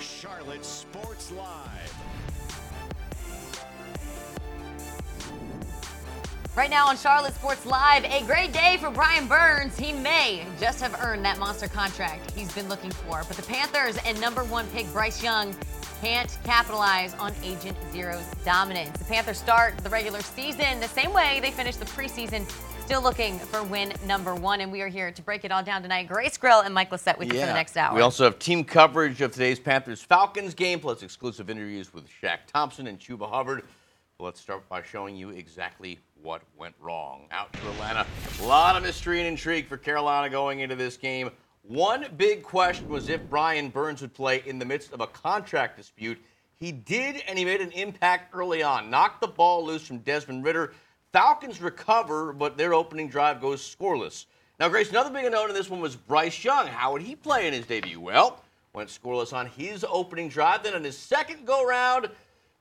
Charlotte Sports Live. Right now on Charlotte Sports Live, a great day for Brian Burns. He may just have earned that monster contract he's been looking for. But the Panthers and number one pick Bryce Young can't capitalize on Agent Zero's dominance. The Panthers start the regular season the same way they finished the preseason, still looking for win number one. And we are here to break it all down tonight. Grace Grill and Mike Lissette with you for the next hour. We also have team coverage of today's Panthers Falcons game, plus exclusive interviews with Shaq Thompson and Chuba Hubbard. Let's start by showing you exactly what went wrong. Out to Atlanta. A lot of mystery and intrigue for Carolina going into this game. One big question was if Brian Burns would play in the midst of a contract dispute. He did, and he made an impact early on. Knocked the ball loose from Desmond Ridder. Falcons recover, but their opening drive goes scoreless. Now, Grace, another big unknown in this one was Bryce Young. How would he play in his debut? Well, went scoreless on his opening drive. Then on his second go round,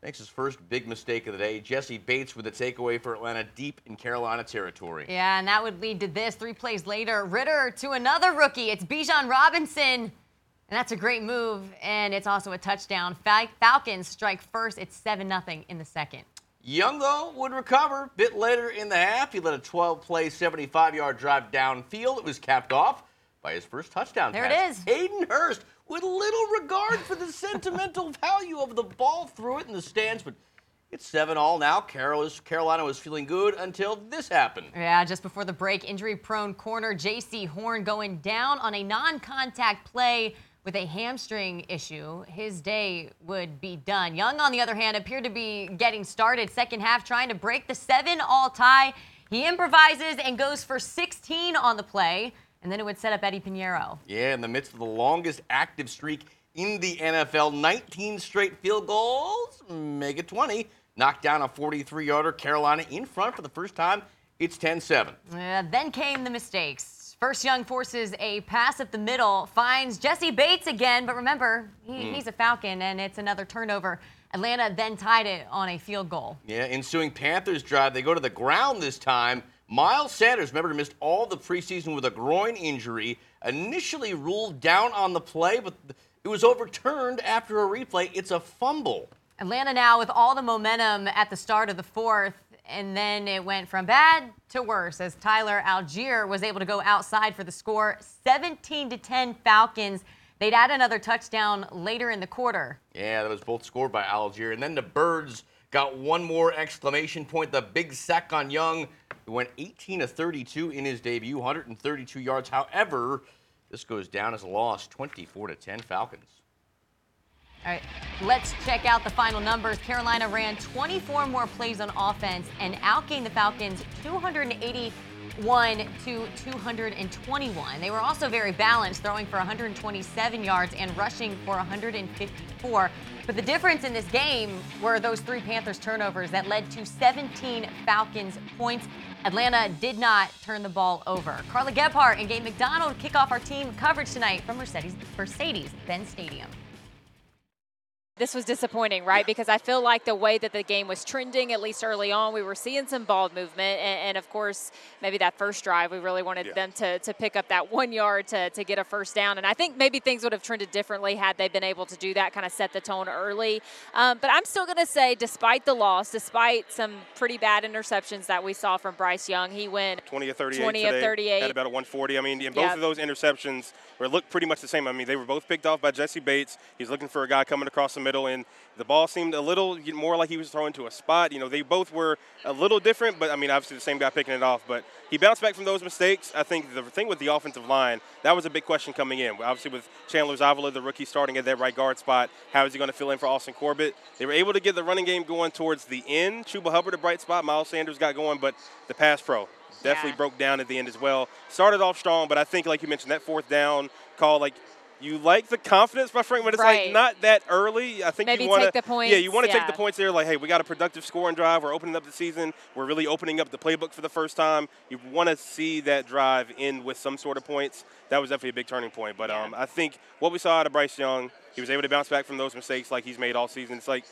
makes his first big mistake of the day. Jessie Bates with a takeaway for Atlanta deep in Carolina territory. Yeah, and that would lead to this. Three plays later, Ridder to another rookie. It's Bijan Robinson. And that's a great move, and it's also a touchdown. Fal- Falcons strike first. It's 7 0 in the second. Young, though, would recover. A bit later in the half, he led a 12 play, 75 yard drive downfield. It was capped off by his first touchdown There pass. it is. Hayden Hurst with little regard for the sentimental value of the ball threw it in the stands, but it's 7 all now. Carol is, Carolina was feeling good until this happened. Yeah, just before the break, injury prone corner Jaycee Horn going down on a non contact play with a hamstring issue. His day would be done. Young, on the other hand, appeared to be getting started second half, trying to break the seven all tie. He improvises and goes for 16 on the play, and then it would set up Eddy Piñeiro. Yeah, in the midst of the longest active streak in the NFL, 19 straight field goals, make it 20. Knocked down a 43 yarder. Carolina in front for the first time. It's 10 7. Uh, then came the mistakes. First, Young forces a pass up the middle, finds Jessie Bates again, but remember, he, hmm. he's a Falcon, and it's another turnover. Atlanta then tied it on a field goal. Yeah, ensuing Panthers drive, they go to the ground this time. Miles Sanders, remember, missed all the preseason with a groin injury. Initially ruled down on the play, but it was overturned after a replay. It's a fumble. Atlanta now with all the momentum at the start of the fourth, and then it went from bad to worse as Tyler Allgeier was able to go outside for the score 17 to 10 Falcons. They'd add another touchdown later in the quarter. Yeah, that was both scored by Allgeier. And then the Birds got one more exclamation point. The big sack on Young. He went 18 to 32 in his debut, 132 yards. However, this goes down as a loss, 24 to 10 Falcons. All right, let's check out the final numbers. Carolina ran 24 more plays on offense and outgained the Falcons 281 to 221. They were also very balanced, throwing for 127 yards and rushing for 154. But the difference in this game were those three Panthers turnovers that led to 17 Falcons points. Atlanta did not turn the ball over. Carla Gebhardt and Gabe McDonald kick off our team coverage tonight from Mercedes, Mercedes-Benz Stadium. This was disappointing, right? Because I feel like the way that the game was trending, at least early on, we were seeing some ball movement. And, and of course, maybe that first drive, we really wanted Yeah. them to, to pick up that one yard to, to get a first down. And I think maybe things would have trended differently had they been able to do that, kind of set the tone early. Um, but I'm still going to say, despite the loss, despite some pretty bad interceptions that we saw from Bryce Young, he went 20 of 38 20 of today, 38. Had about a 140. I mean, and both Yep. of those interceptions were looked pretty much the same. I mean, they were both picked off by Jessie Bates. He's looking for a guy coming across the middle, and the ball seemed a little more like he was throwing to a spot. You know, they both were a little different, but I mean, obviously the same guy picking it off. But he bounced back from those mistakes. I think the thing with the offensive line, that was a big question coming in. Obviously, with Chandler Zavala, the rookie, starting at that right guard spot, how is he going to fill in for Austin Corbett? They were able to get the running game going towards the end. Chuba Hubbard, a bright spot. Miles Sanders got going, but the pass pro definitely Yeah. broke down at the end as well. Started off strong, but I think, like you mentioned, that fourth down call, like you like the confidence by Frank, but it's Right. like not that early. I think Maybe you want take the Yeah, you want to take the points there. Like, hey, we got a productive scoring drive. We're opening up the season. We're really opening up the playbook for the first time. You want to see that drive end with some sort of points. That was definitely a big turning point. But um, I think what we saw out of Bryce Young, he was able to bounce back from those mistakes like he's made all season. It's like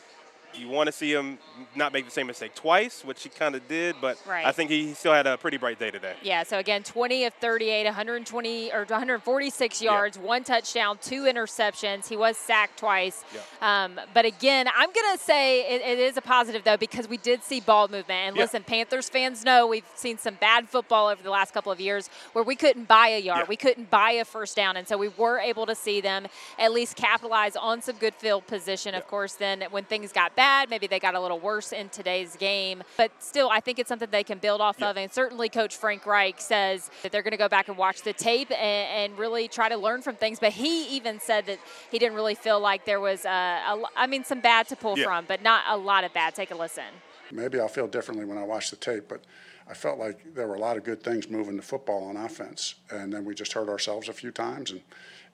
you want to see him not make the same mistake twice, which he kind of did, but Right. I think he still had a pretty bright day today. Yeah, so again, 20 of 38, 120 or 146 Yeah. yards, one touchdown, two interceptions. He was sacked twice. Yeah. Um, but again, I'm going to say it, it is a positive, though, because we did see ball movement. And Yeah. listen, Panthers fans know we've seen some bad football over the last couple of years where we couldn't buy a yard, Yeah. we couldn't buy a first down. And so we were able to see them at least capitalize on some good field position. Of course, then when things got bad, maybe they got a little worse in today's game. But still, I think it's something they can build off Yeah. of. And certainly, Coach Frank Reich says that they're going to go back and watch the tape and, and really try to learn from things. But he even said that he didn't really feel like there was, uh, a, a, I mean, some bad to pull Yeah. from, but not a lot of bad. Take a listen. Maybe I'll feel differently when I watch the tape, but I felt like there were a lot of good things moving the football on offense, and then we just hurt ourselves a few times, and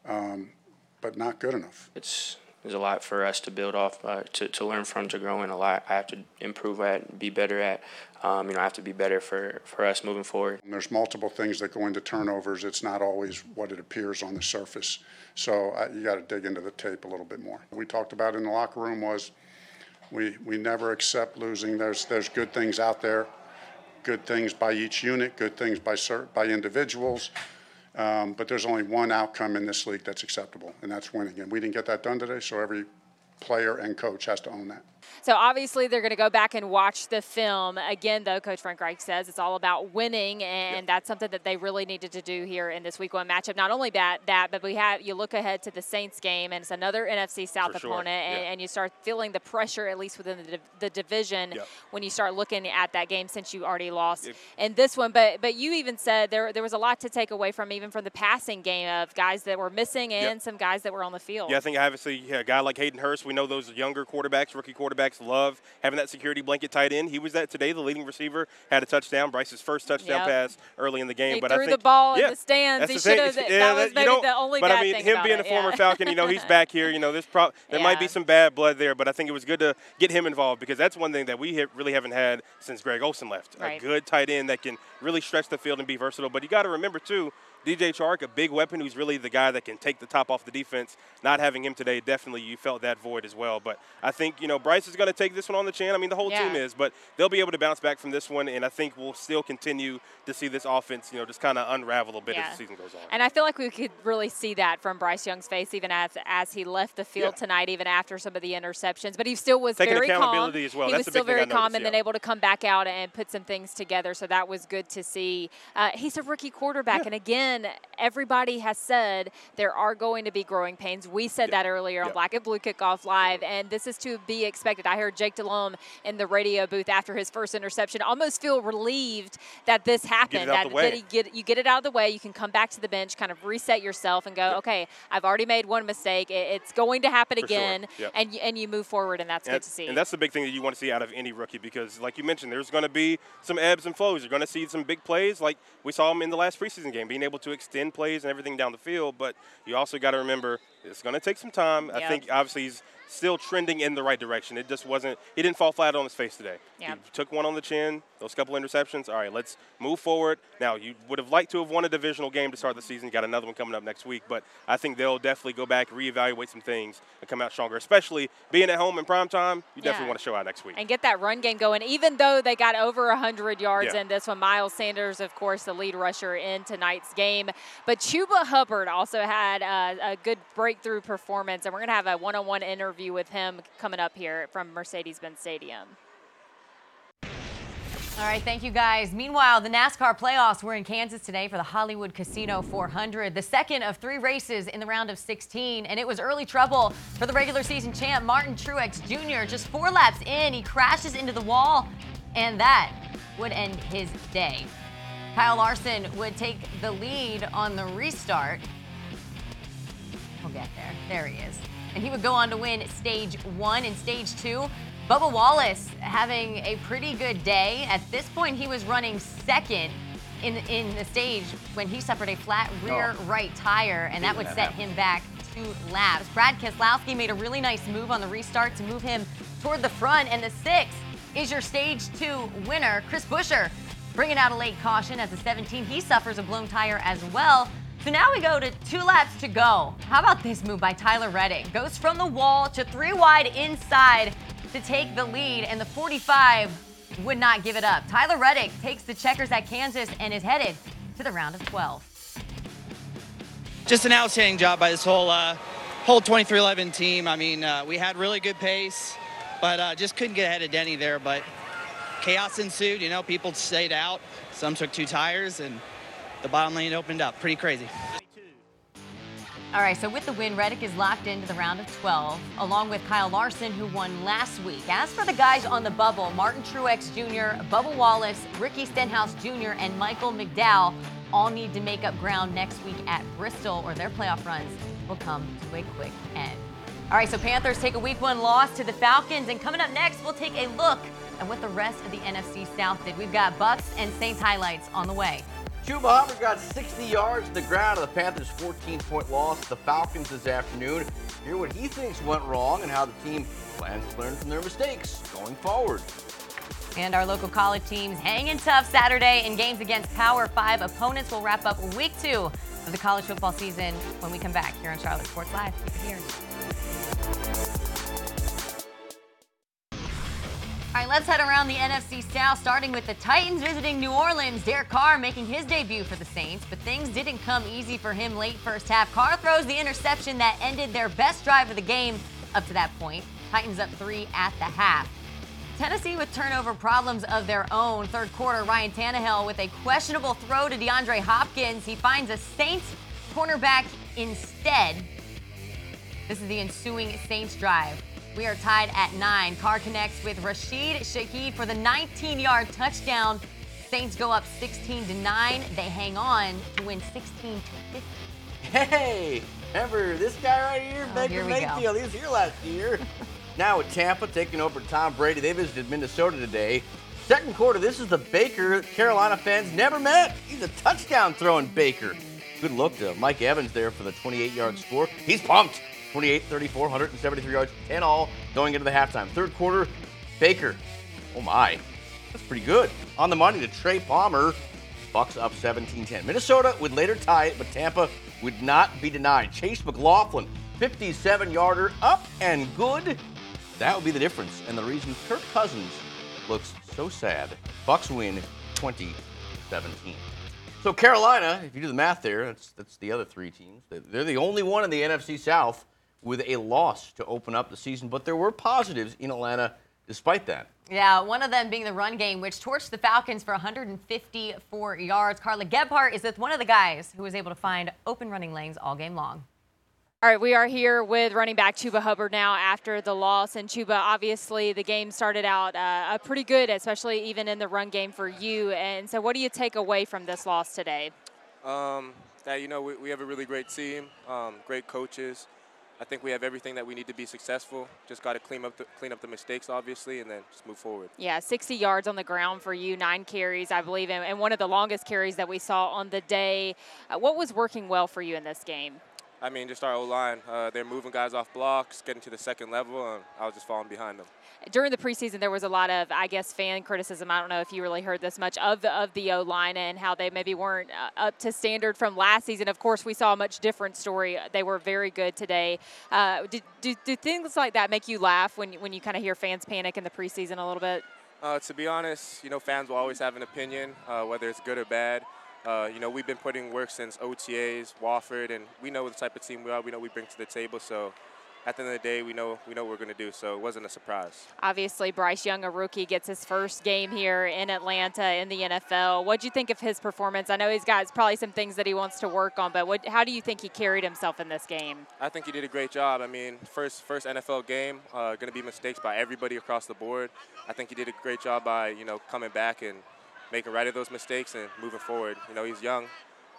um, but not good enough. it's there's a lot for us to build off, uh, to, to learn from, to grow in. A lot I have to improve at, be better at. Um, you know, I have to be better for, for us moving forward. And there's multiple things that go into turnovers. It's not always what it appears on the surface. So I, you got to dig into the tape a little bit more. We talked about in the locker room was we we never accept losing. There's there's good things out there, good things by each unit, good things by by individuals. Um, but there's only one outcome in this league that's acceptable, and that's winning. And we didn't get that done today, so every player and coach has to own that. So obviously they're going to go back and watch the film again. Though Coach Frank Reich says it's all about winning, and that's something that they really needed to do here in this Week One matchup. Not only that, that, but we have you look ahead to the Saints game, and it's another NFC South For sure, opponent, and, yeah. and you start feeling the pressure at least within the, the division Yep. when you start looking at that game since you already lost Yep. in this one. But but you even said there there was a lot to take away from even from the passing game of guys that were missing and some guys that were on the field. Yeah, I think obviously yeah, a guy like Hayden Hurst, we know those younger quarterbacks, rookie quarterbacks love having that security blanket tight end. He was that today, the leading receiver, had a touchdown, Bryce's first touchdown Yep. pass early in the game. He but threw I the think, ball in yeah, the stands. that's He the thing. should've- Yeah, that was you maybe know, the only But I mean, him being it, a former yeah. Falcon, you know, he's back here. You know, there's pro- there might be some bad blood there, but I think it was good to get him involved because that's one thing that we really haven't had since Greg Olson left. Right. A good tight end that can really stretch the field and be versatile. But you got to remember too. DJ Chark, a big weapon who's really the guy that can take the top off the defense. Not having him today, definitely you felt that void as well. But I think, you know, Bryce is going to take this one on the chin. I mean, the whole Yeah. team is, but they'll be able to bounce back from this one. And I think we'll still continue to see this offense, you know, just kind of unravel a bit Yeah. as the season goes on. And I feel like we could really see that from Bryce Young's face, even as as he left the field Yeah. tonight, even after some of the interceptions. But he still was Taking very calm. accountability as well. He That's was still big thing I very calm noticed, and then able to come back out and put some things together. So that was good to see. Uh, he's a rookie quarterback, and again, everybody has said there are going to be growing pains. We said that earlier on Black and Blue Kickoff Live, and this is to be expected. I heard Jake Delhomme in the radio booth after his first interception almost feel relieved that this happened. that, that he get you get it out of the way. You can come back to the bench, kind of reset yourself, and go, okay, I've already made one mistake. It- it's going to happen For sure. again, Yep. and y- and you move forward, and that's And, good to see. and that's the big thing that you want to see out of any rookie because, like you mentioned, there's going to be some ebbs and flows. You're going to see some big plays, like we saw him in the last preseason game, being able to extend plays and everything down the field. But you also got to remember it's going to take some time. I think obviously he's still trending in the right direction. It just wasn't. He didn't fall flat on his face today. Yep. He took one on the chin. Those couple interceptions. All right, let's move forward. Now you would have liked to have won a divisional game to start the season. Got another one coming up next week, but I think they'll definitely go back, reevaluate some things, and come out stronger. Especially being at home in prime time, you definitely Yeah. want to show out next week. and get that run game going. Even though they got over 100 yards Yeah. in this one, Miles Sanders, of course, the lead rusher in tonight's game. But Chuba Hubbard also had uh, a good breakthrough performance, and we're going to have a one-on-one interview with him coming up here from Mercedes-Benz Stadium. All right, thank you guys. Meanwhile, the NASCAR playoffs were in Kansas today for the Hollywood Casino 400, the second of three races in the round of 16, and it was early trouble for the regular season champ Martin Truex Jr. Just four laps in, he crashes into the wall, and that would end his day. Kyle Larson would take the lead on the restart. We'll get there. There he is. And he would go on to win stage one and stage two. Bubba Wallace having a pretty good day. At this point, he was running second in, in the stage when he suffered a flat rear right tire, and that would set him back two laps. Brad Keselowski made a really nice move on the restart to move him toward the front, and the sixth is your stage two winner, Chris Buescher, bringing out a late caution as the 17. He suffers a blown tire as well. So now we go to two laps to go. How about this move by Tyler Reddick? Goes from the wall to three wide inside, to take the lead, and the 45 would not give it up. Tyler Reddick takes the checkers at Kansas and is headed to the round of 12. Just an outstanding job by this whole uh, whole 2311 team. I mean, uh, we had really good pace, but uh, just couldn't get ahead of Denny there. But chaos ensued. You know, people stayed out. Some took two tires, and the bottom lane opened up. Pretty crazy. All right, so with the win, Reddick is locked into the round of 12, along with Kyle Larson, who won last week. As for the guys on the bubble, Martin Truex Jr., Bubba Wallace, Ricky Stenhouse Jr., and Michael McDowell all need to make up ground next week at Bristol, or their playoff runs will come to a quick end. All right, so Panthers take a week one loss to the Falcons, and coming up next, we'll take a look at what the rest of the NFC South did. We've got Bucks and Saints highlights on the way. Chuba Hubbard got 60 yards to the ground of the Panthers' 14-point loss to the Falcons this afternoon. Hear what he thinks went wrong and how the team plans to learn from their mistakes going forward. And our local college teams hanging tough Saturday in games against Power 5 opponents will wrap up week two of the college football season when we come back here on Charlotte Sports Live. Keep it here. All right, let's head around the NFC South, starting with the Titans visiting New Orleans. Derek Carr making his debut for the Saints, but things didn't come easy for him late first half. Carr throws the interception that ended their best drive of the game up to that point. Titans up three at the half. Tennessee with turnover problems of their own. Third quarter, Ryan Tannehill with a questionable throw to DeAndre Hopkins. He finds a Saints cornerback instead. This is the ensuing Saints drive. We are tied at nine. Carr connects with Rashid Shaheed for the 19 yard touchdown. Saints go up 16 to 9. They hang on to win 16 to 50. Hey, remember this guy right here, Oh, Baker here go. Mayfield? He was here last year. now with Tampa taking over Tom Brady, they visited Minnesota today. Second quarter, this is the Baker Carolina fans never met. He's a touchdown throwing Baker. Good look to Mike Evans there for the 28-yard score. He's pumped. 28, 34, 173 yards, 10 all going into the halftime. Third quarter, Baker. Oh my, that's pretty good. On the money to Trey Palmer. Bucks up 17-10. Minnesota would later tie it, but Tampa would not be denied. Chase McLaughlin, 57-yarder, up and good. That would be the difference, and the reason Kirk Cousins looks so sad. Bucks win 2017. So Carolina, if you do the math there, that's that's the other three teams. They're- They're the only one in the NFC South with a loss to open up the season, but there were positives in Atlanta despite that. Yeah, one of them being the run game, which torched the Falcons for 154 yards. Carla Gebhardt is with one of the guys who was able to find open running lanes all game long. All right, we are here with running back Chuba Hubbard now after the loss. And Chuba, obviously, the game started out uh, uh, pretty good, especially even in the run game for you. And so, what do you take away from this loss today? Um, that you know we, we have a really great team, um, great coaches. I think we have everything that we need to be successful. Just got to clean up the, clean up the mistakes, obviously, and then just move forward. Yeah, 60 yards on the ground for you, nine carries, I believe, and, one of the longest carries that we saw on the day. Uh, what was working well for you in this game? I mean, just our O line. Uh, they're moving guys off blocks, getting to the second level, and I was just falling behind them. During the preseason, there was a lot of, I guess, fan criticism. I don't know if you really heard this much of the of the O line and how they maybe weren't uh, up to standard from last season. Of course, we saw a much different story. They were very good today. Uh, do, do, do things like that make you laugh when you, when you kind of hear fans panic in the preseason a little bit? Uh, to be honest, you know, fans will always have an opinion, uh, whether it's good or bad. Uh, you know, we've been putting work since OTAs, Wofford, and we know the type of team we are. We know we bring to the table. So, at the end of the day, we know we know what we're going to do. So it wasn't a surprise. Obviously, Bryce Young, a rookie, gets his first game here in Atlanta in the NFL. What do you think of his performance? I know he's got probably some things that he wants to work on, but what, how do you think he carried himself in this game? I think he did a great job. I mean, first first NFL game, uh, going to be mistakes by everybody across the board. I think he did a great job by you know coming back and making right of those mistakes and moving forward. You know, he's young.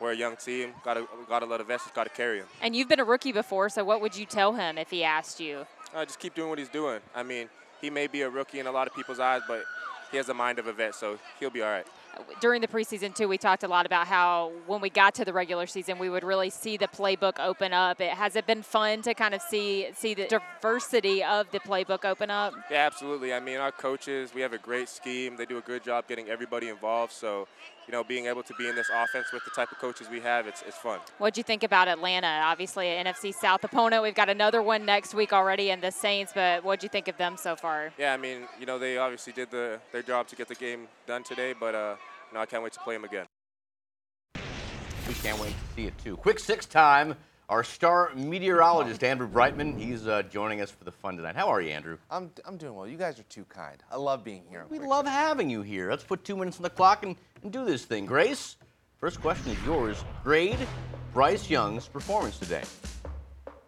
We're a young team. Got to got to let a vet. Got to carry him. And you've been a rookie before, so what would you tell him if he asked you? Uh, just keep doing what he's doing. I mean, he may be a rookie in a lot of people's eyes, but he has the mind of a vet, so he'll be all right. During the preseason too, we talked a lot about how when we got to the regular season, we would really see the playbook open up. It has it been fun to kind of see see the diversity of the playbook open up. Yeah, absolutely. I mean, our coaches, we have a great scheme. They do a good job getting everybody involved. So, you know, being able to be in this offense with the type of coaches we have, it's, it's fun. What'd you think about Atlanta? Obviously, an NFC South opponent. We've got another one next week already in the Saints, but what'd you think of them so far? Yeah, I mean, you know, they obviously did the, their job to get the game done today, but uh, you know, I can't wait to play them again. We can't wait to see it too. Quick six time. Our star meteorologist, Andrew Brightman, he's uh, joining us for the fun tonight. How are you, Andrew? I'm, I'm doing well. You guys are too kind. I love being here. We love having you here. Let's put two minutes on the clock and, and do this thing. Grace, first question is yours. Grade Bryce Young's performance today.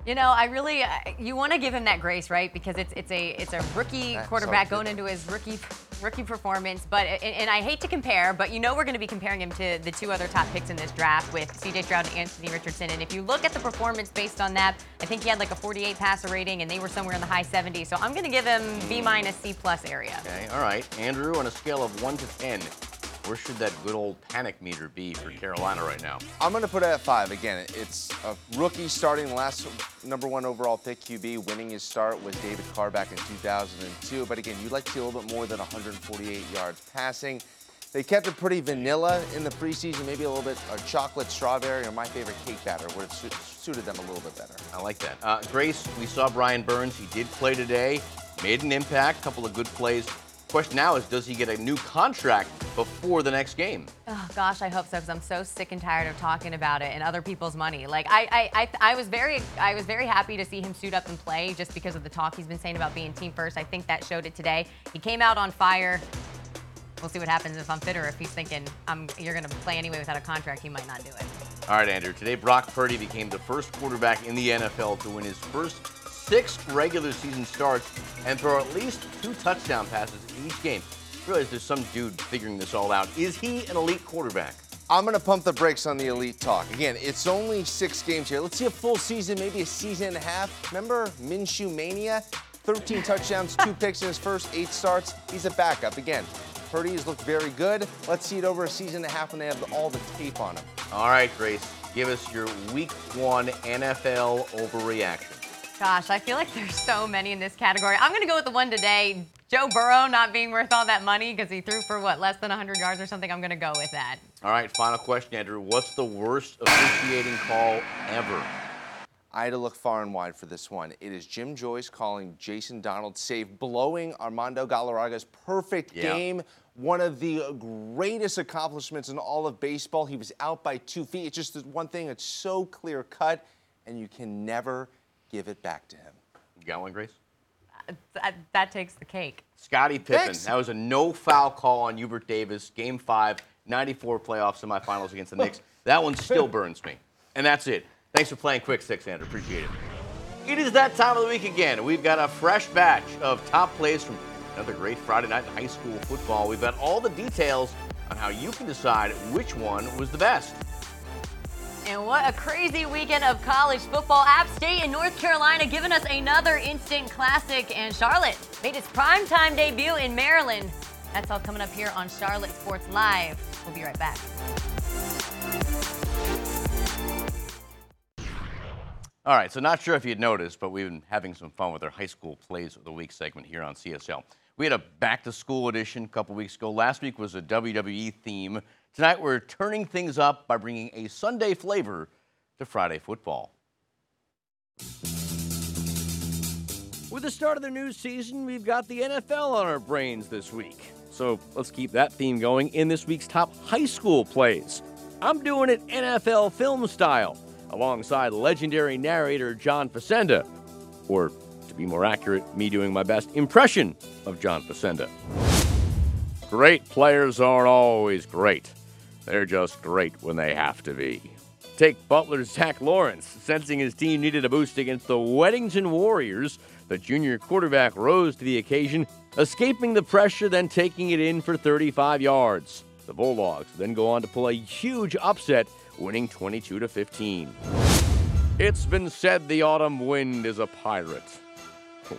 You know, I really uh, you want to give him that grace, right? Because it's it's a it's a rookie That's quarterback so going into his rookie rookie performance. But and, and I hate to compare, but you know we're going to be comparing him to the two other top picks in this draft with C.J. Stroud and Anthony Richardson. And if you look at the performance based on that, I think he had like a 48 passer rating, and they were somewhere in the high 70s. So I'm going to give him B minus C plus area. Okay, all right. Andrew, on a scale of one to ten, where should that good old panic meter be for Carolina right now? I'm going to put it at five. Again, it's a rookie starting the last number one overall pick QB. Winning his start was David Carr back in 2002. But again, you'd like to see a little bit more than 148 yards passing. They kept it pretty vanilla in the preseason, maybe a little bit of chocolate strawberry or my favorite cake batter would have su- suited them a little bit better. I like that. Uh, Grace, we saw Brian Burns. He did play today, made an impact, couple of good plays. Question now is, does he get a new contract before the next game? Oh gosh, I hope so because I'm so sick and tired of talking about it and other people's money. Like I, I, I, I was very, I was very happy to see him suit up and play just because of the talk he's been saying about being team first. I think that showed it today. He came out on fire. We'll see what happens if I'm fit or if he's thinking I'm, you're going to play anyway without a contract. He might not do it. All right, Andrew. Today, Brock Purdy became the first quarterback in the NFL to win his first six regular season starts and throw at least two touchdown passes in each game. I Realize there's some dude figuring this all out. Is he an elite quarterback? I'm going to pump the brakes on the elite talk. Again, it's only six games here. Let's see a full season, maybe a season and a half. Remember Minshew Mania? 13 touchdowns, two picks in his first eight starts. He's a backup. Again, Purdy has looked very good. Let's see it over a season and a half when they have all the tape on him. All right, Grace. Give us your week one NFL overreaction. Gosh, I feel like there's so many in this category. I'm going to go with the one today. Joe Burrow not being worth all that money because he threw for what, less than 100 yards or something. I'm going to go with that. All right, final question, Andrew. What's the worst officiating call ever? I had to look far and wide for this one. It is Jim Joyce calling Jason Donald's save, blowing Armando Galarraga's perfect Yeah. game. One of the greatest accomplishments in all of baseball. He was out by two feet. It's just one thing. It's so clear cut, and you can never give it back to him. You got one, Grace? Uh, that, uh, that takes the cake. Scottie Pippen. Thanks. That was a no foul call on Hubert Davis, game five, 94 playoff semifinals against the Knicks. That one still burns me. And that's it. Thanks for playing Quick Six, Andrew. Appreciate it. It is that time of the week again. We've got a fresh batch of top plays from another great Friday night in high school football. We've got all the details on how you can decide which one was the best. And what a crazy weekend of college football. App State and North Carolina giving us another instant classic. And Charlotte made its primetime debut in Maryland. That's all coming up here on Charlotte Sports Live. We'll be right back. All right, so not sure if you'd noticed, but we've been having some fun with our high school plays of the week segment here on CSL. We had a back to school edition a couple weeks ago. Last week was a WWE theme. Tonight we're turning things up by bringing a Sunday flavor to Friday football. With the start of the new season, we've got the NFL on our brains this week. So let's keep that theme going in this week's top high school plays. I'm doing it NFL film style, alongside legendary narrator John Facenda, or to be more accurate, me doing my best impression of John Facenda. Great players aren't always great. They're just great when they have to be. Take Butler's Zach Lawrence. Sensing his team needed a boost against the Weddington Warriors, the junior quarterback rose to the occasion, escaping the pressure, then taking it in for 35 yards. The Bulldogs then go on to pull a huge upset, winning 22 to 15. It's been said the autumn wind is a pirate.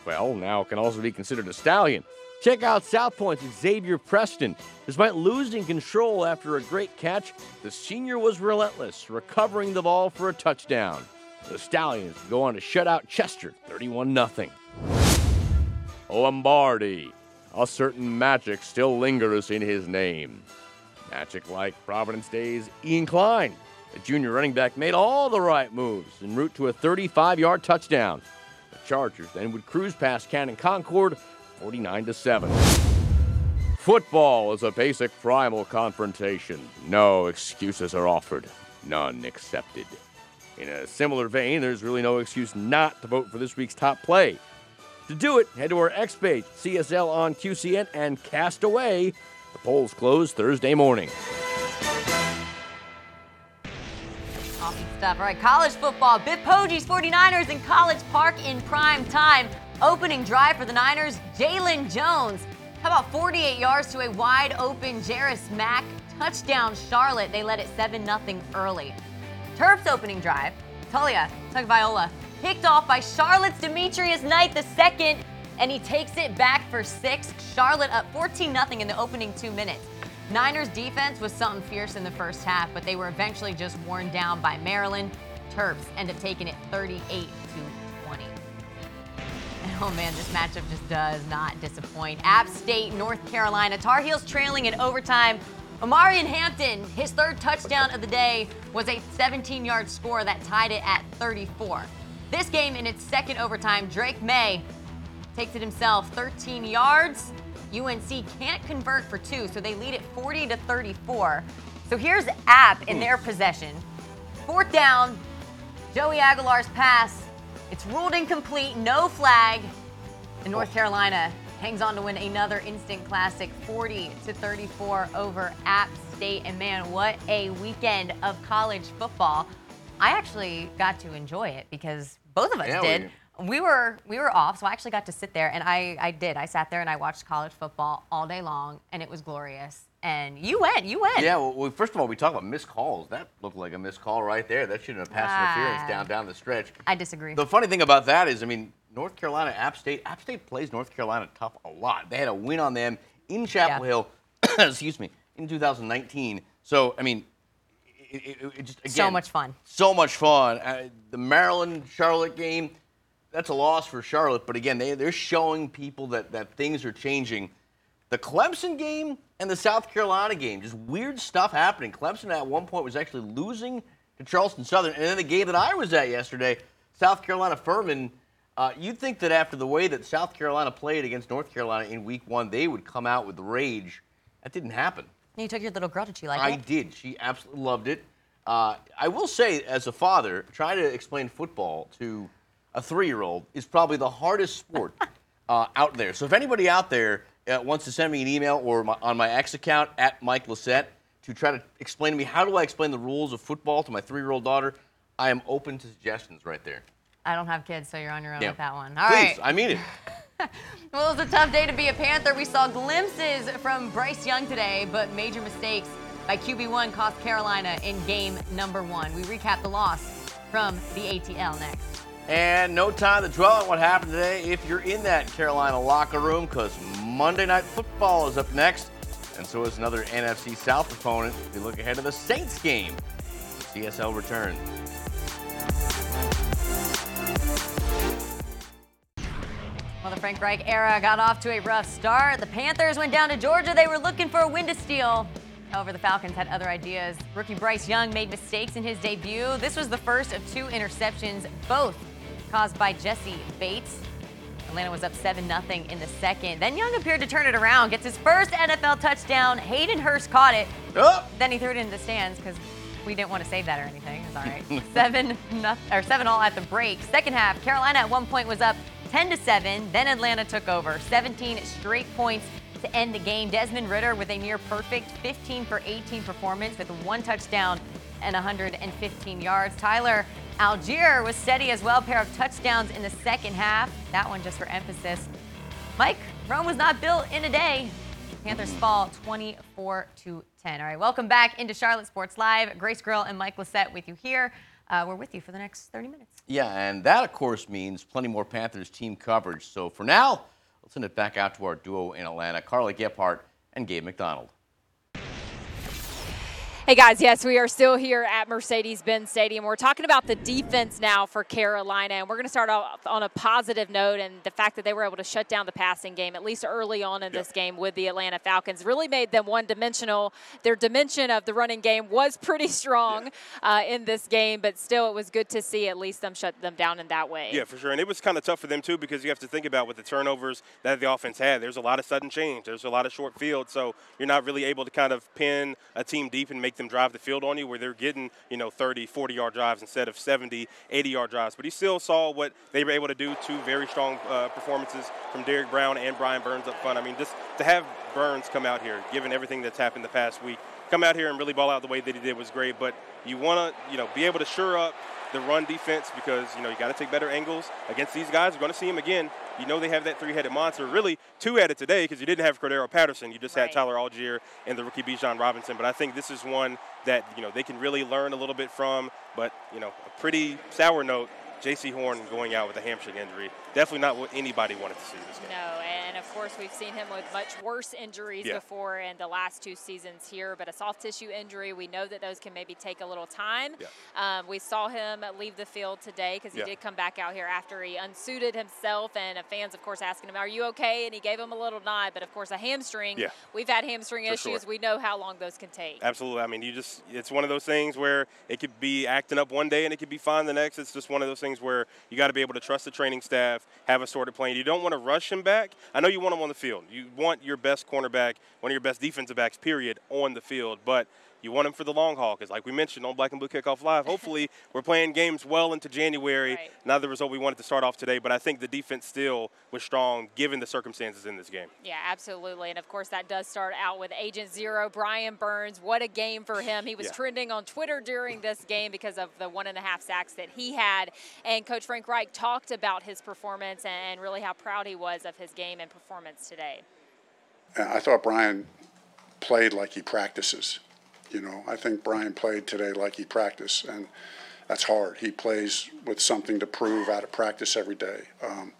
Well, now it can also be considered a stallion. Check out South Point's Xavier Preston. Despite losing control after a great catch, the senior was relentless, recovering the ball for a touchdown. The Stallions go on to shut out Chester 31 0. Lombardi. A certain magic still lingers in his name. Magic like Providence Days, Ian Klein. The junior running back made all the right moves en route to a 35 yard touchdown. The Chargers then would cruise past Cannon Concord 49 to 7. Football is a basic primal confrontation. No excuses are offered, none accepted. In a similar vein, there's really no excuse not to vote for this week's top play. To do it, head to our X page, CSL on QCN, and cast away. The polls close Thursday morning. Awesome stuff. All right, college football. Biff Poggi's 49ers in College Park in prime time. Opening drive for the Niners, Jalon Jones. How about 48 yards to a wide open Jairus Mack? Touchdown Charlotte. They led it 7 0 early. Terps opening drive, Taulia Tagovailoa picked off by Charlotte's Demetrius Knight II, and he takes it back for six. Charlotte up 14 0 in the opening two minutes. Niners defense was something fierce in the first half, but they were eventually just worn down by Maryland. Terps end up taking it 38 to 20. And oh man, this matchup just does not disappoint. App State, North Carolina, Tar Heels trailing in overtime. Omarion Hampton, his third touchdown of the day was a 17 yard score that tied it at 34. This game in its second overtime, Drake Maye takes it himself 13 yards. UNC can't convert for two, so they lead it 40 to 34. So here's App in their possession. Fourth down, Joey Aguilar's pass. It's ruled incomplete, no flag. And North oh. Carolina hangs on to win another instant classic 40 to 34 over App State. And man, what a weekend of college football. I actually got to enjoy it because both of us Yeah, did. We were we were off, so I actually got to sit there and I, I did. I sat there and I watched college football all day long and it was glorious. And you went, you went. Yeah, well, well, first of all, we talk about missed calls. That looked like a missed call right there. That shouldn't have passed Ah. interference down down the stretch. I disagree. The funny thing about that is, I mean, North Carolina, App State, App State plays North Carolina tough a lot. They had a win on them in Chapel Yeah. Hill, excuse me, in 2019. So, I mean, it, it, it just again, So much fun. So much fun. Uh, the Maryland Charlotte game, that's a loss for Charlotte. But again, they, they're showing people that, that things are changing. The Clemson game and the South Carolina game, just weird stuff happening. Clemson at one point was actually losing to Charleston Southern. And then the game that I was at yesterday, South Carolina Furman, uh, you'd think that after the way that South Carolina played against North Carolina in week one, they would come out with rage. That didn't happen. You took your little girl. Did she like I it? did. She absolutely loved it. Uh, I will say, as a father, trying to explain football to a three-year-old is probably the hardest sport uh, out there. So if anybody out there uh, wants to send me an email or my, on my X account at Mike Lissette to try to explain to me how do I explain the rules of football to my three-year-old daughter, I am open to suggestions right there. I don't have kids, so you're on your own Yeah. with that one. All right. Please, I mean it. Well, it was a tough day to be a Panther. We saw glimpses from Bryce Young today, but major mistakes by QB1 cost Carolina in game number one. We recap the loss from the ATL next. And no time to dwell on what happened today if you're in that Carolina locker room because Monday Night Football is up next. And so is another NFC South opponent. We look ahead to the Saints game. CSL returns. Well, the Frank Reich era got off to a rough start. The Panthers went down to Georgia. They were looking for a win to steal. However, the Falcons had other ideas. Rookie Bryce Young made mistakes in his debut. This was the first of two interceptions, both caused by Jessie Bates. Atlanta was up 7 0 in the second. Then Young appeared to turn it around, gets his first NFL touchdown. Hayden Hurst caught it. Oh! Then he threw it into the stands because we didn't want to save that or anything. It's all right. seven noth- or seven all at the break. Second half, Carolina at one point was up 10 to seven. Then Atlanta took over, 17 straight points to end the game. Desmond Ridder with a near perfect 15 for 18 performance with one touchdown and 115 yards. Tyler Allgeier was steady as well, pair of touchdowns in the second half. That one just for emphasis. Mike, Rome was not built in a day. Panthers fall 24 to 10. All right, welcome back into Charlotte Sports Live. Grace Grill and Mike Lissette with you here. Uh, we're with you for the next 30 minutes. Yeah, and that, of course, means plenty more Panthers team coverage. So for now, Let's send it back out to our duo in Atlanta, Carly Gephardt and Gabe McDonald. Hey guys, yes, we are still here at Mercedes Benz Stadium. We're talking about the defense now for Carolina, and we're going to start off on a positive note. And the fact that they were able to shut down the passing game, at least early on in this game with the Atlanta Falcons, really made them one dimensional. Their dimension of the running game was pretty strong yeah. uh, in this game, but still, it was good to see at least them shut them down in that way. Yeah, for sure. And it was kind of tough for them, too, because you have to think about with the turnovers that the offense had. There's a lot of sudden change, there's a lot of short field, so you're not really able to kind of pin a team deep and make them drive the field on you where they're getting, you know, 30, 40 yard drives instead of 70, 80 yard drives. But he still saw what they were able to do. Two very strong uh, performances from Derrick Brown and Brian Burns up front. I mean, just to have Burns come out here, given everything that's happened the past week, come out here and really ball out the way that he did was great. But you want to, you know, be able to sure up the run defense because you know you got to take better angles against these guys. We're going to see them again. You know they have that three-headed monster. Really, two-headed today because you didn't have Cordarrelle Patterson. You just right. had Tyler Allgeier and the rookie Bijan Robinson. But I think this is one that you know they can really learn a little bit from. But you know, a pretty sour note Jaycee Horn going out with a hamstring injury. Definitely not what anybody wanted to see this game. No, and of course we've seen him with much worse injuries yeah. before in the last two seasons here. But a soft tissue injury, we know that those can maybe take a little time. Yeah. Um, we saw him leave the field today because he yeah. did come back out here after he unsuited himself, and fans, of course, asking him, "Are you okay?" And he gave him a little nod. But of course, a hamstring. Yeah. We've had hamstring For issues. Sure. We know how long those can take. Absolutely. I mean, you just—it's one of those things where it could be acting up one day and it could be fine the next. It's just one of those things things where you got to be able to trust the training staff, have a sorted plan. You don't want to rush him back. I know you want him on the field. You want your best cornerback, one of your best defensive backs, period, on the field. But you want him for the long haul because, like we mentioned on Black and Blue Kickoff Live, hopefully we're playing games well into January. Right. Not the result we wanted to start off today, but I think the defense still was strong given the circumstances in this game. Yeah, absolutely. And of course, that does start out with Agent Zero, Brian Burns. What a game for him. He was yeah. trending on Twitter during this game because of the one and a half sacks that he had. And Coach Frank Reich talked about his performance and really how proud he was of his game and performance today. I thought Brian played like he practices. You know, I think Brian played today like he practiced, and that's hard. He plays with something to prove out of practice every day. Um,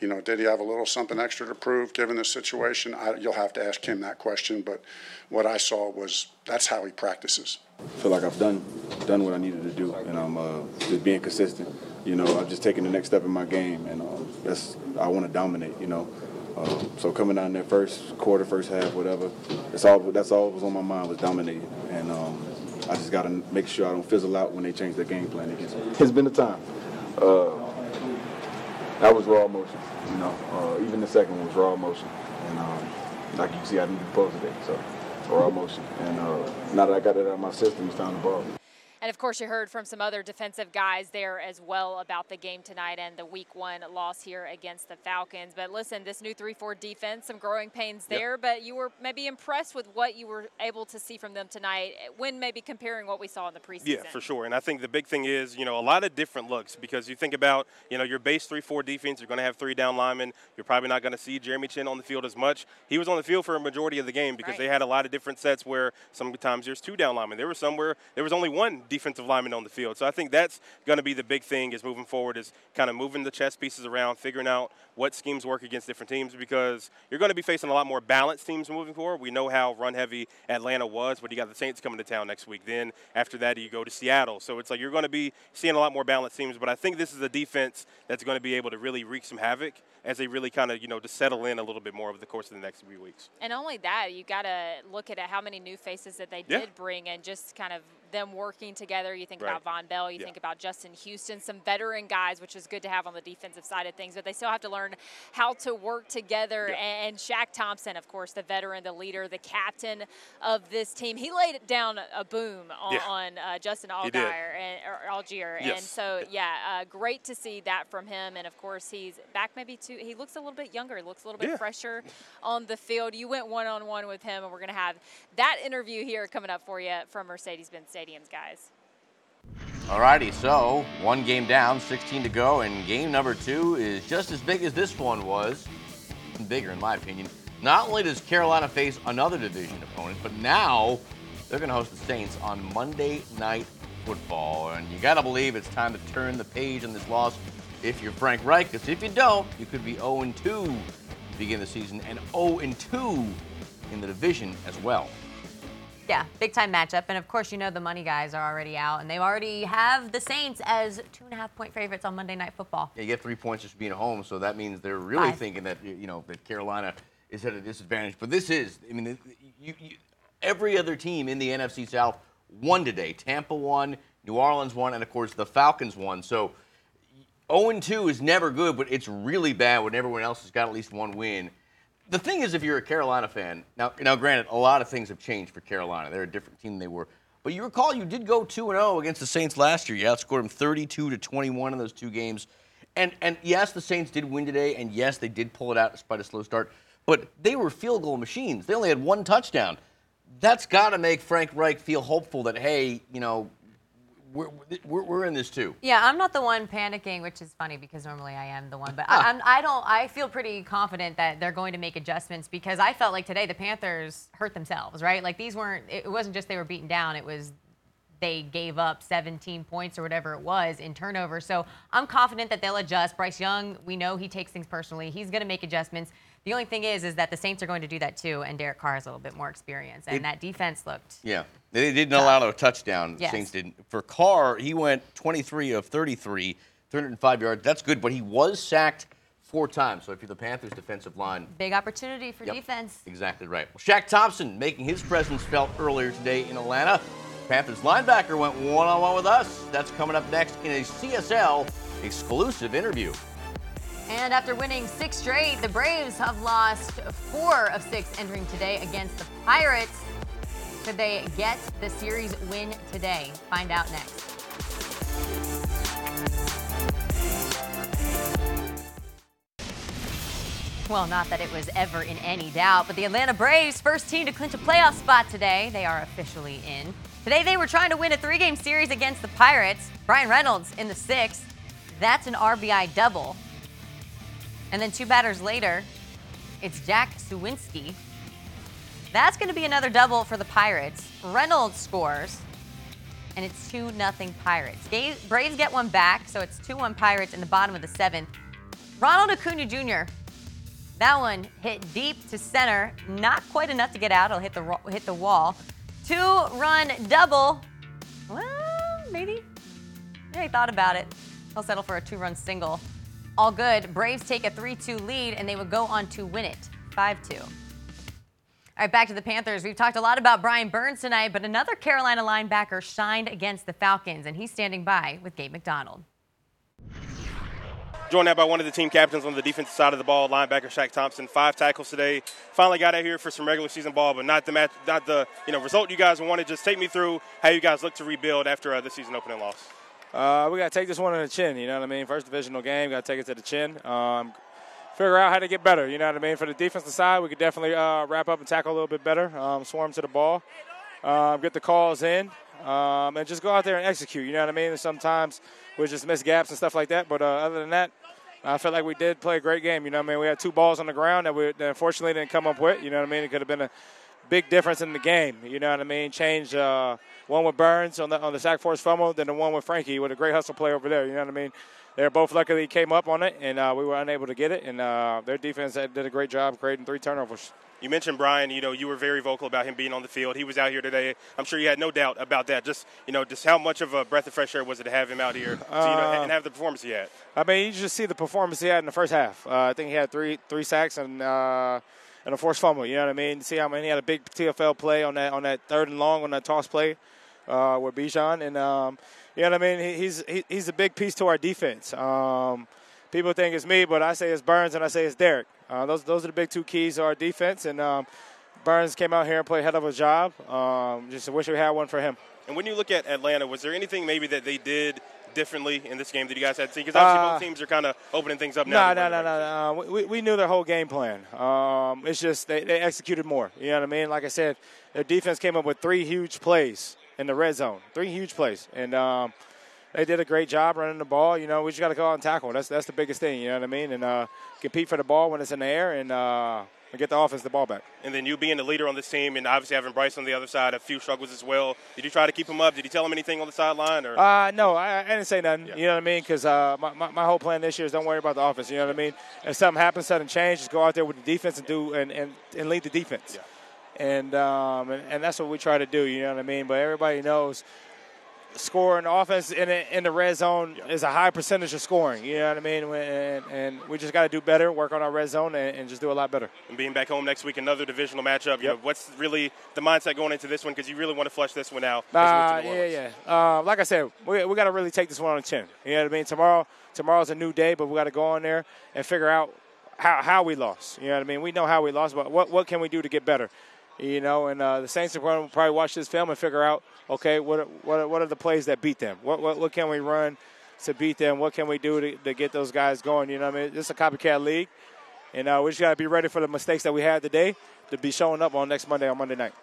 you know, did he have a little something extra to prove given the situation? I, you'll have to ask him that question. But what I saw was that's how he practices. I feel like I've done done what I needed to do, and I'm uh, just being consistent. You know, I've just taken the next step in my game, and um, that's I want to dominate. You know, um, so coming down there first quarter, first half, whatever, that's all. That's all was on my mind was dominating, and um, I just got to make sure I don't fizzle out when they change their game plan against me. It's been a time. Uh, that was raw emotion, you know. Uh, even the second one was raw emotion, and um, like you can see, I didn't do post today, so raw emotion. And uh, now that I got it out of my system, it's time to ball. And of course, you heard from some other defensive guys there as well about the game tonight and the week one loss here against the Falcons. But listen, this new 3 4 defense, some growing pains there, yep. but you were maybe impressed with what you were able to see from them tonight when maybe comparing what we saw in the preseason. Yeah, for sure. And I think the big thing is, you know, a lot of different looks because you think about, you know, your base 3 4 defense, you're going to have three down linemen. You're probably not going to see Jeremy Chinn on the field as much. He was on the field for a majority of the game because right. they had a lot of different sets where sometimes there's two down linemen. There was somewhere there was only one defensive lineman on the field. So I think that's going to be the big thing is moving forward is kind of moving the chess pieces around, figuring out what schemes work against different teams because you're going to be facing a lot more balanced teams moving forward. We know how run heavy Atlanta was, but you got the Saints coming to town next week. Then after that, you go to Seattle. So it's like you're going to be seeing a lot more balanced teams. But I think this is a defense that's going to be able to really wreak some havoc as they really kind of, you know, to settle in a little bit more over the course of the next few weeks. And only that, you got to look at how many new faces that they yeah. did bring and just kind of them working together. You think right. about Vonn Bell, you yeah. think about Justin Houston, some veteran guys, which is good to have on the defensive side of things, but they still have to learn how to work together. Yeah. And Shaq Thompson, of course, the veteran, the leader, the captain of this team, he laid down a boom on, yeah. on uh, Justin Allgaier and Allgeier. Yes. And so, yeah, uh, great to see that from him. And of course, he's back maybe to, he looks a little bit younger, looks a little bit fresher on the field. You went one on one with him, and we're going to have that interview here coming up for you from Mercedes Benz Stadiums, guys. Alrighty, so one game down, 16 to go, and game number two is just as big as this one was. Bigger, in my opinion. Not only does Carolina face another division opponent, but now they're going to host the Saints on Monday Night Football. And you got to believe it's time to turn the page on this loss if you're Frank Reich, because if you don't, you could be 0 2 to begin the season, and 0 2 in the division as well. Yeah, big time matchup. And of course, you know the money guys are already out, and they already have the Saints as two and a half point favorites on Monday Night Football. Yeah, you get three points just being at home, so that means they're really Five. thinking that you know that Carolina is at a disadvantage. But this is, I mean, you, you, every other team in the NFC South won today. Tampa won, New Orleans won, and of course the Falcons won. So 0 2 is never good, but it's really bad when everyone else has got at least one win. The thing is, if you're a Carolina fan, now, now granted, a lot of things have changed for Carolina. They're a different team than they were. But you recall you did go 2 0 against the Saints last year. You outscored them 32 to 21 in those two games. And, and yes, the Saints did win today, and yes, they did pull it out despite a slow start. But they were field goal machines. They only had one touchdown. That's got to make Frank Reich feel hopeful that, hey, you know, we're, we're, we're in this too. Yeah, I'm not the one panicking, which is funny because normally I am the one. But I, I'm, I don't. I feel pretty confident that they're going to make adjustments because I felt like today the Panthers hurt themselves, right? Like these weren't. It wasn't just they were beaten down. It was they gave up 17 points or whatever it was in turnover. So I'm confident that they'll adjust. Bryce Young, we know he takes things personally. He's going to make adjustments. The only thing is, is that the Saints are going to do that too, and Derek Carr has a little bit more experience, and It- that defense looked. Yeah, they didn't allow a touchdown. Yes. Saints didn't. For Carr, he went 23 of 33, 305 yards. That's good, but he was sacked four times. So if you're the Panthers' defensive line, Big opportunity for Yep. defense. exactly right. Well, Shaq Thompson making his presence felt earlier today in Atlanta. Panthers linebacker went one-on-one with us. That's coming up next in a CSL exclusive interview. And after winning six straight, the Braves have lost four of six entering today against the Pirates. Could they get the series win today? Find out next. Well, not that it was ever in any doubt, but the Atlanta Braves, first team to clinch a playoff spot today, they are officially in. Today they were trying to win a three game series against the Pirates. Bryan Reynolds in the sixth. That's an RBI double. And then two batters later, it's Jack Suwinski. That's going to be another double for the Pirates. Reynolds scores, and it's 2 0 Pirates. Braves get one back, so it's 2 1 Pirates in the bottom of the seventh. Ronald Acuna Jr. That one hit deep to center, not quite enough to get out. It'll hit the hit the wall. Two run double. Well, maybe. Yeah, he thought about it. He'll settle for a two run single. All good. Braves take a 3 2 lead, and they would go on to win it 5 2. All right, back to the Panthers. We've talked a lot about Brian Burns tonight, but another Carolina linebacker shined against the Falcons, and he's standing by with Gabe McDonald. Joined now by one of the team captains on the defensive side of the ball, linebacker Shaq Thompson. Five tackles today. Finally got out here for some regular season ball, but not the match, not the you know result you guys wanted. Just take me through how you guys look to rebuild after uh, the season opening loss. Uh, we got to take this one on the chin. You know what I mean? First divisional game, got to take it to the chin. Um, figure out how to get better. You know what I mean? For the defensive side, we could definitely uh, wrap up and tackle a little bit better, um, swarm to the ball, um, get the calls in, um, and just go out there and execute. You know what I mean? Sometimes we just miss gaps and stuff like that. But uh, other than that, I felt like we did play a great game. You know what I mean? We had two balls on the ground that we that unfortunately didn't come up with. You know what I mean? It could have been a big difference in the game. You know what I mean? Change uh, one with Burns on the on the sack force fumble, then the one with Frankie with a great hustle play over there. You know what I mean? They're both luckily came up on it, and uh, we were unable to get it. And uh, their defense did a great job creating three turnovers. You mentioned Brian. You know, you were very vocal about him being on the field. He was out here today. I'm sure you had no doubt about that. Just you know, just how much of a breath of fresh air was it to have him out here, so, you know, Uh, and have the performance he had. I mean, you just see the performance he had in the first half. Uh, I think he had three three sacks and uh, and a forced fumble. You know what I mean? See how many he had a big TFL play on that on that third and long on that toss play uh, with Bijan, and um, you know what I mean? He, he's he, he's a big piece to our defense. Um, people think it's me, but I say it's Burns and I say it's Derrick. Uh, those those are the big two keys to our defense, and um, Burns came out here and played a hell of a job. Um, just wish we had one for him. And when you look at Atlanta, was there anything maybe that they did differently in this game that you guys had to see? Because obviously Uh, both teams are kind of opening things up No, now. no, no, no, no. We, we knew their whole game plan. Um, it's just they, they executed more. You know what I mean? Like I said, their defense came up with three huge plays in the red zone. Three huge plays, and um, they did a great job running the ball. You know, we just got to go out and tackle. That's that's the biggest thing. You know what I mean? And uh, compete for the ball when it's in the air, and uh, and get the offense the ball back. And then you being the leader on this team, and obviously having Bryce on the other side, a few struggles as well. Did you try to keep him up? Did you tell him anything on the sideline? Or uh, no, I, I didn't say nothing. Yeah. You know what I mean? Because uh, my, my, my, whole plan this year is don't worry about the offense. You know what I mean? If something happens, sudden change, just go out there with the defense and do and, and, and lead the defense. Yeah. And, um, and and that's what we try to do. You know what I mean? But everybody knows scoring offense in, in the red zone is a high percentage of scoring. You know what I mean? And, and we just got to do better, work on our red zone, and, and, just do a lot better. And being back home next week, another divisional matchup. Yep. You know, what's really the mindset going into this one? Because you really want to flush this one out. Uh, yeah, yeah. Uh, like I said, we, we got to really take this one on the chin. You know what I mean? Tomorrow, tomorrow's a new day, but we got to go on there and figure out how, how we lost. You know what I mean? We know how we lost, but what, what can we do to get better? You know, and uh, the Saints will probably watch this film and figure out, okay, what what what are the plays that beat them? What what, what can we run to beat them? What can we do to, to get those guys going? You know, I mean, it's a copycat league, and uh, we just got to be ready for the mistakes that we had today to be showing up on next Monday on Monday night.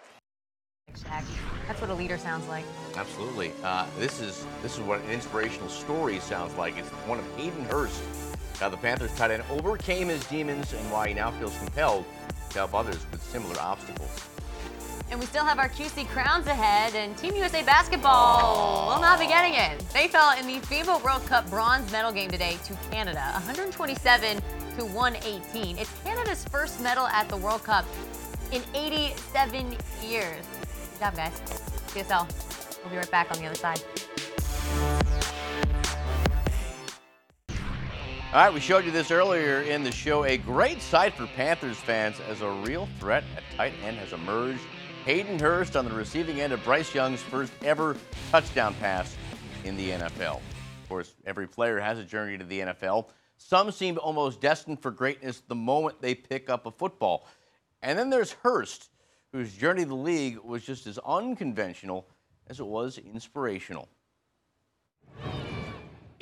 That's what a leader sounds like. Absolutely. Uh, this is this is what an inspirational story sounds like. It's one of Hayden Hurst. How the Panthers tight end overcame his demons and why he now feels compelled to help others with similar obstacles. And we still have our QC crowns ahead, and Team USA basketball will not be getting it. They fell in the FIBA World Cup bronze medal game today to Canada, 127 to 118. It's Canada's first medal at the World Cup in 87 years. Good job, guys. CSL. We'll be right back on the other side. All right, we showed you this earlier in the show. A great sight for Panthers fans as a real threat at tight end has emerged. Hayden Hurst on the receiving end of Bryce Young's first ever touchdown pass in the NFL. Of course, every player has a journey to the NFL. Some seem almost destined for greatness the moment they pick up a football. And then there's Hurst, whose journey to the league was just as unconventional as it was inspirational.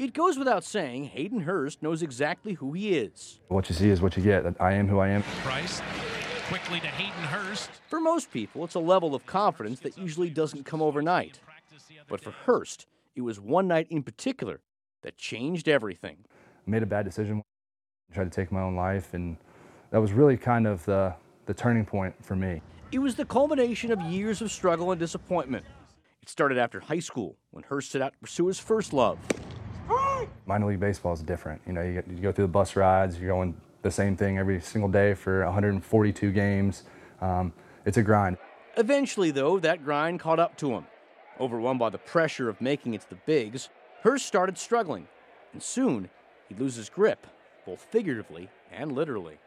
It goes without saying, Hayden Hurst knows exactly who he is. What you see is what you get. I am who I am. Bryce quickly to Hayden Hurst. For most people, it's a level of confidence that usually doesn't come overnight. But for Hurst, it was one night in particular that changed everything. I made a bad decision, tried to take my own life, and that was really kind of the, the turning point for me. It was the culmination of years of struggle and disappointment. It started after high school when Hurst set out to pursue his first love Minor league baseball is different. You know, you, you go through the bus rides, you're going the same thing every single day for 142 games. Um, it's a grind. Eventually, though, that grind caught up to him. Overwhelmed by the pressure of making it to the bigs, Hurst started struggling, and soon he'd lose his grip, both figuratively and literally.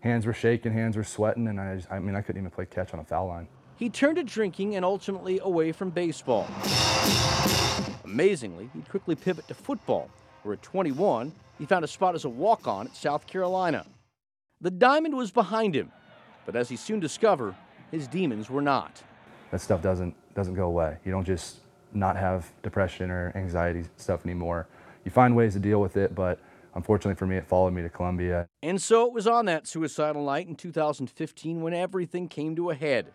Hands were shaking, hands were sweating, and I, just, I mean, I couldn't even play catch on a foul line. He turned to drinking and ultimately away from baseball. Amazingly, he'd quickly pivot to football, where at 21, he found a spot as a walk on at South Carolina. The diamond was behind him, but as he soon discovered, his demons were not. That stuff doesn't, doesn't go away. You don't just not have depression or anxiety stuff anymore. You find ways to deal with it, but unfortunately for me, it followed me to Columbia. And so it was on that suicidal night in 2015 when everything came to a head.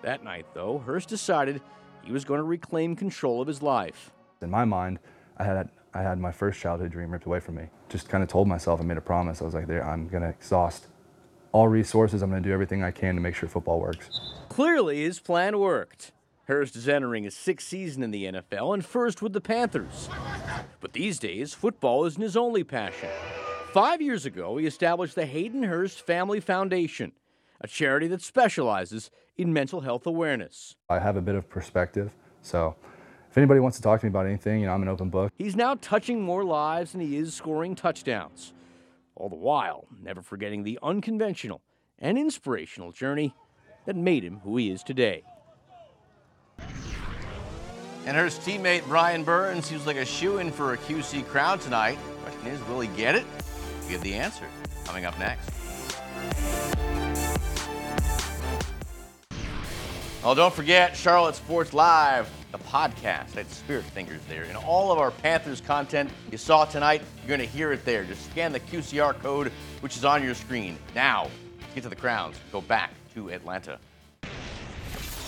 That night, though, Hurst decided he was going to reclaim control of his life. In my mind, I had I had my first childhood dream ripped away from me. Just kind of told myself and made a promise. I was like, I'm going to exhaust all resources. I'm going to do everything I can to make sure football works. Clearly, his plan worked. Hurst is entering his sixth season in the NFL and first with the Panthers. But these days, football isn't his only passion. Five years ago, he established the Hayden Hurst Family Foundation, a charity that specializes in mental health awareness. I have a bit of perspective, so if anybody wants to talk to me about anything, you know, I'm an open book. He's now touching more lives than he is scoring touchdowns. All the while, never forgetting the unconventional and inspirational journey that made him who he is today. And her teammate Brian Burns seems like a shoe in for a QC crown tonight. Question is, will he get it? We get the answer coming up next. Oh, don't forget Charlotte Sports Live, the podcast. That's Spirit Fingers there. And all of our Panthers content you saw tonight, you're going to hear it there. Just scan the QCR code, which is on your screen. Now, get to the crowns. Go back to Atlanta.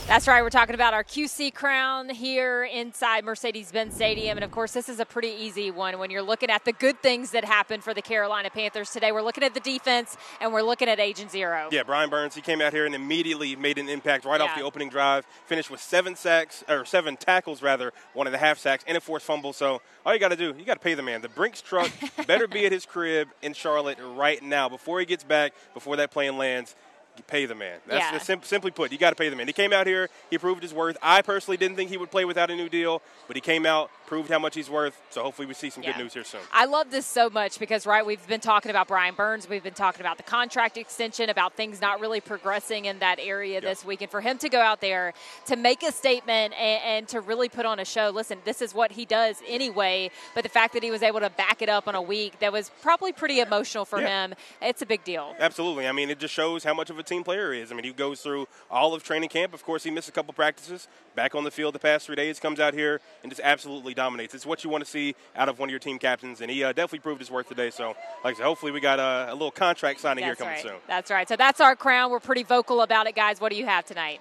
That's right. We're talking about our QC crown here inside Mercedes Benz Stadium. And of course, this is a pretty easy one when you're looking at the good things that happened for the Carolina Panthers today. We're looking at the defense and we're looking at Agent Zero. Yeah, Brian Burns, he came out here and immediately made an impact right off the opening drive. Finished with seven sacks, or seven tackles rather, one and a half sacks, and a forced fumble. So all you got to do, you got to pay the man. The Brinks truck better be at his crib in Charlotte right now before he gets back, before that plane lands. You pay the man. That's Yeah. sim- simply put. You got to pay the man. He came out here. He proved his worth. I personally didn't think he would play without a new deal, but he came out, proved how much he's worth. So hopefully we see some Yeah. good news here soon. I love this so much because, right, we've been talking about Brian Burns. We've been talking about the contract extension, about things not really progressing in that area this week. And for him to go out there to make a statement and, and to really put on a show, listen, this is what he does anyway. But the fact that he was able to back it up on a week that was probably pretty emotional for Yeah. him, it's a big deal. Absolutely. I mean, it just shows how much of a team player he is. I mean, he goes through all of training camp. Of course, he missed a couple practices. Back on the field the past three days, comes out here and just absolutely dominates. It's what you want to see out of one of your team captains, and he uh, definitely proved his worth today. So, like I said, hopefully we got a, a little contract signing here coming right. soon. That's right. So that's our crown. We're pretty vocal about it, guys. What do you have tonight?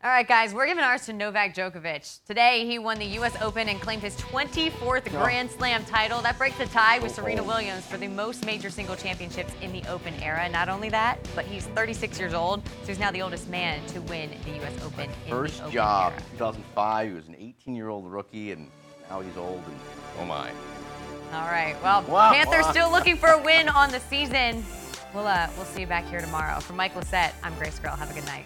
All right, guys, we're giving ours to Novak Djokovic. Today, he won the U.S. Open and claimed his 24th Grand Slam title. That breaks the tie with Serena Williams for the most major single championships in the Open era. Not only that, but he's 36 years old, so he's now the oldest man to win the U.S. Open in First the Open job, era. 2005. He was an 18-year-old rookie, and now he's old. And oh my! All right, well, Wow. Panthers still looking for a win on the season. We'll, uh, we'll see you back here tomorrow. For Mike Lissette, I'm Grace Girl. Have a good night.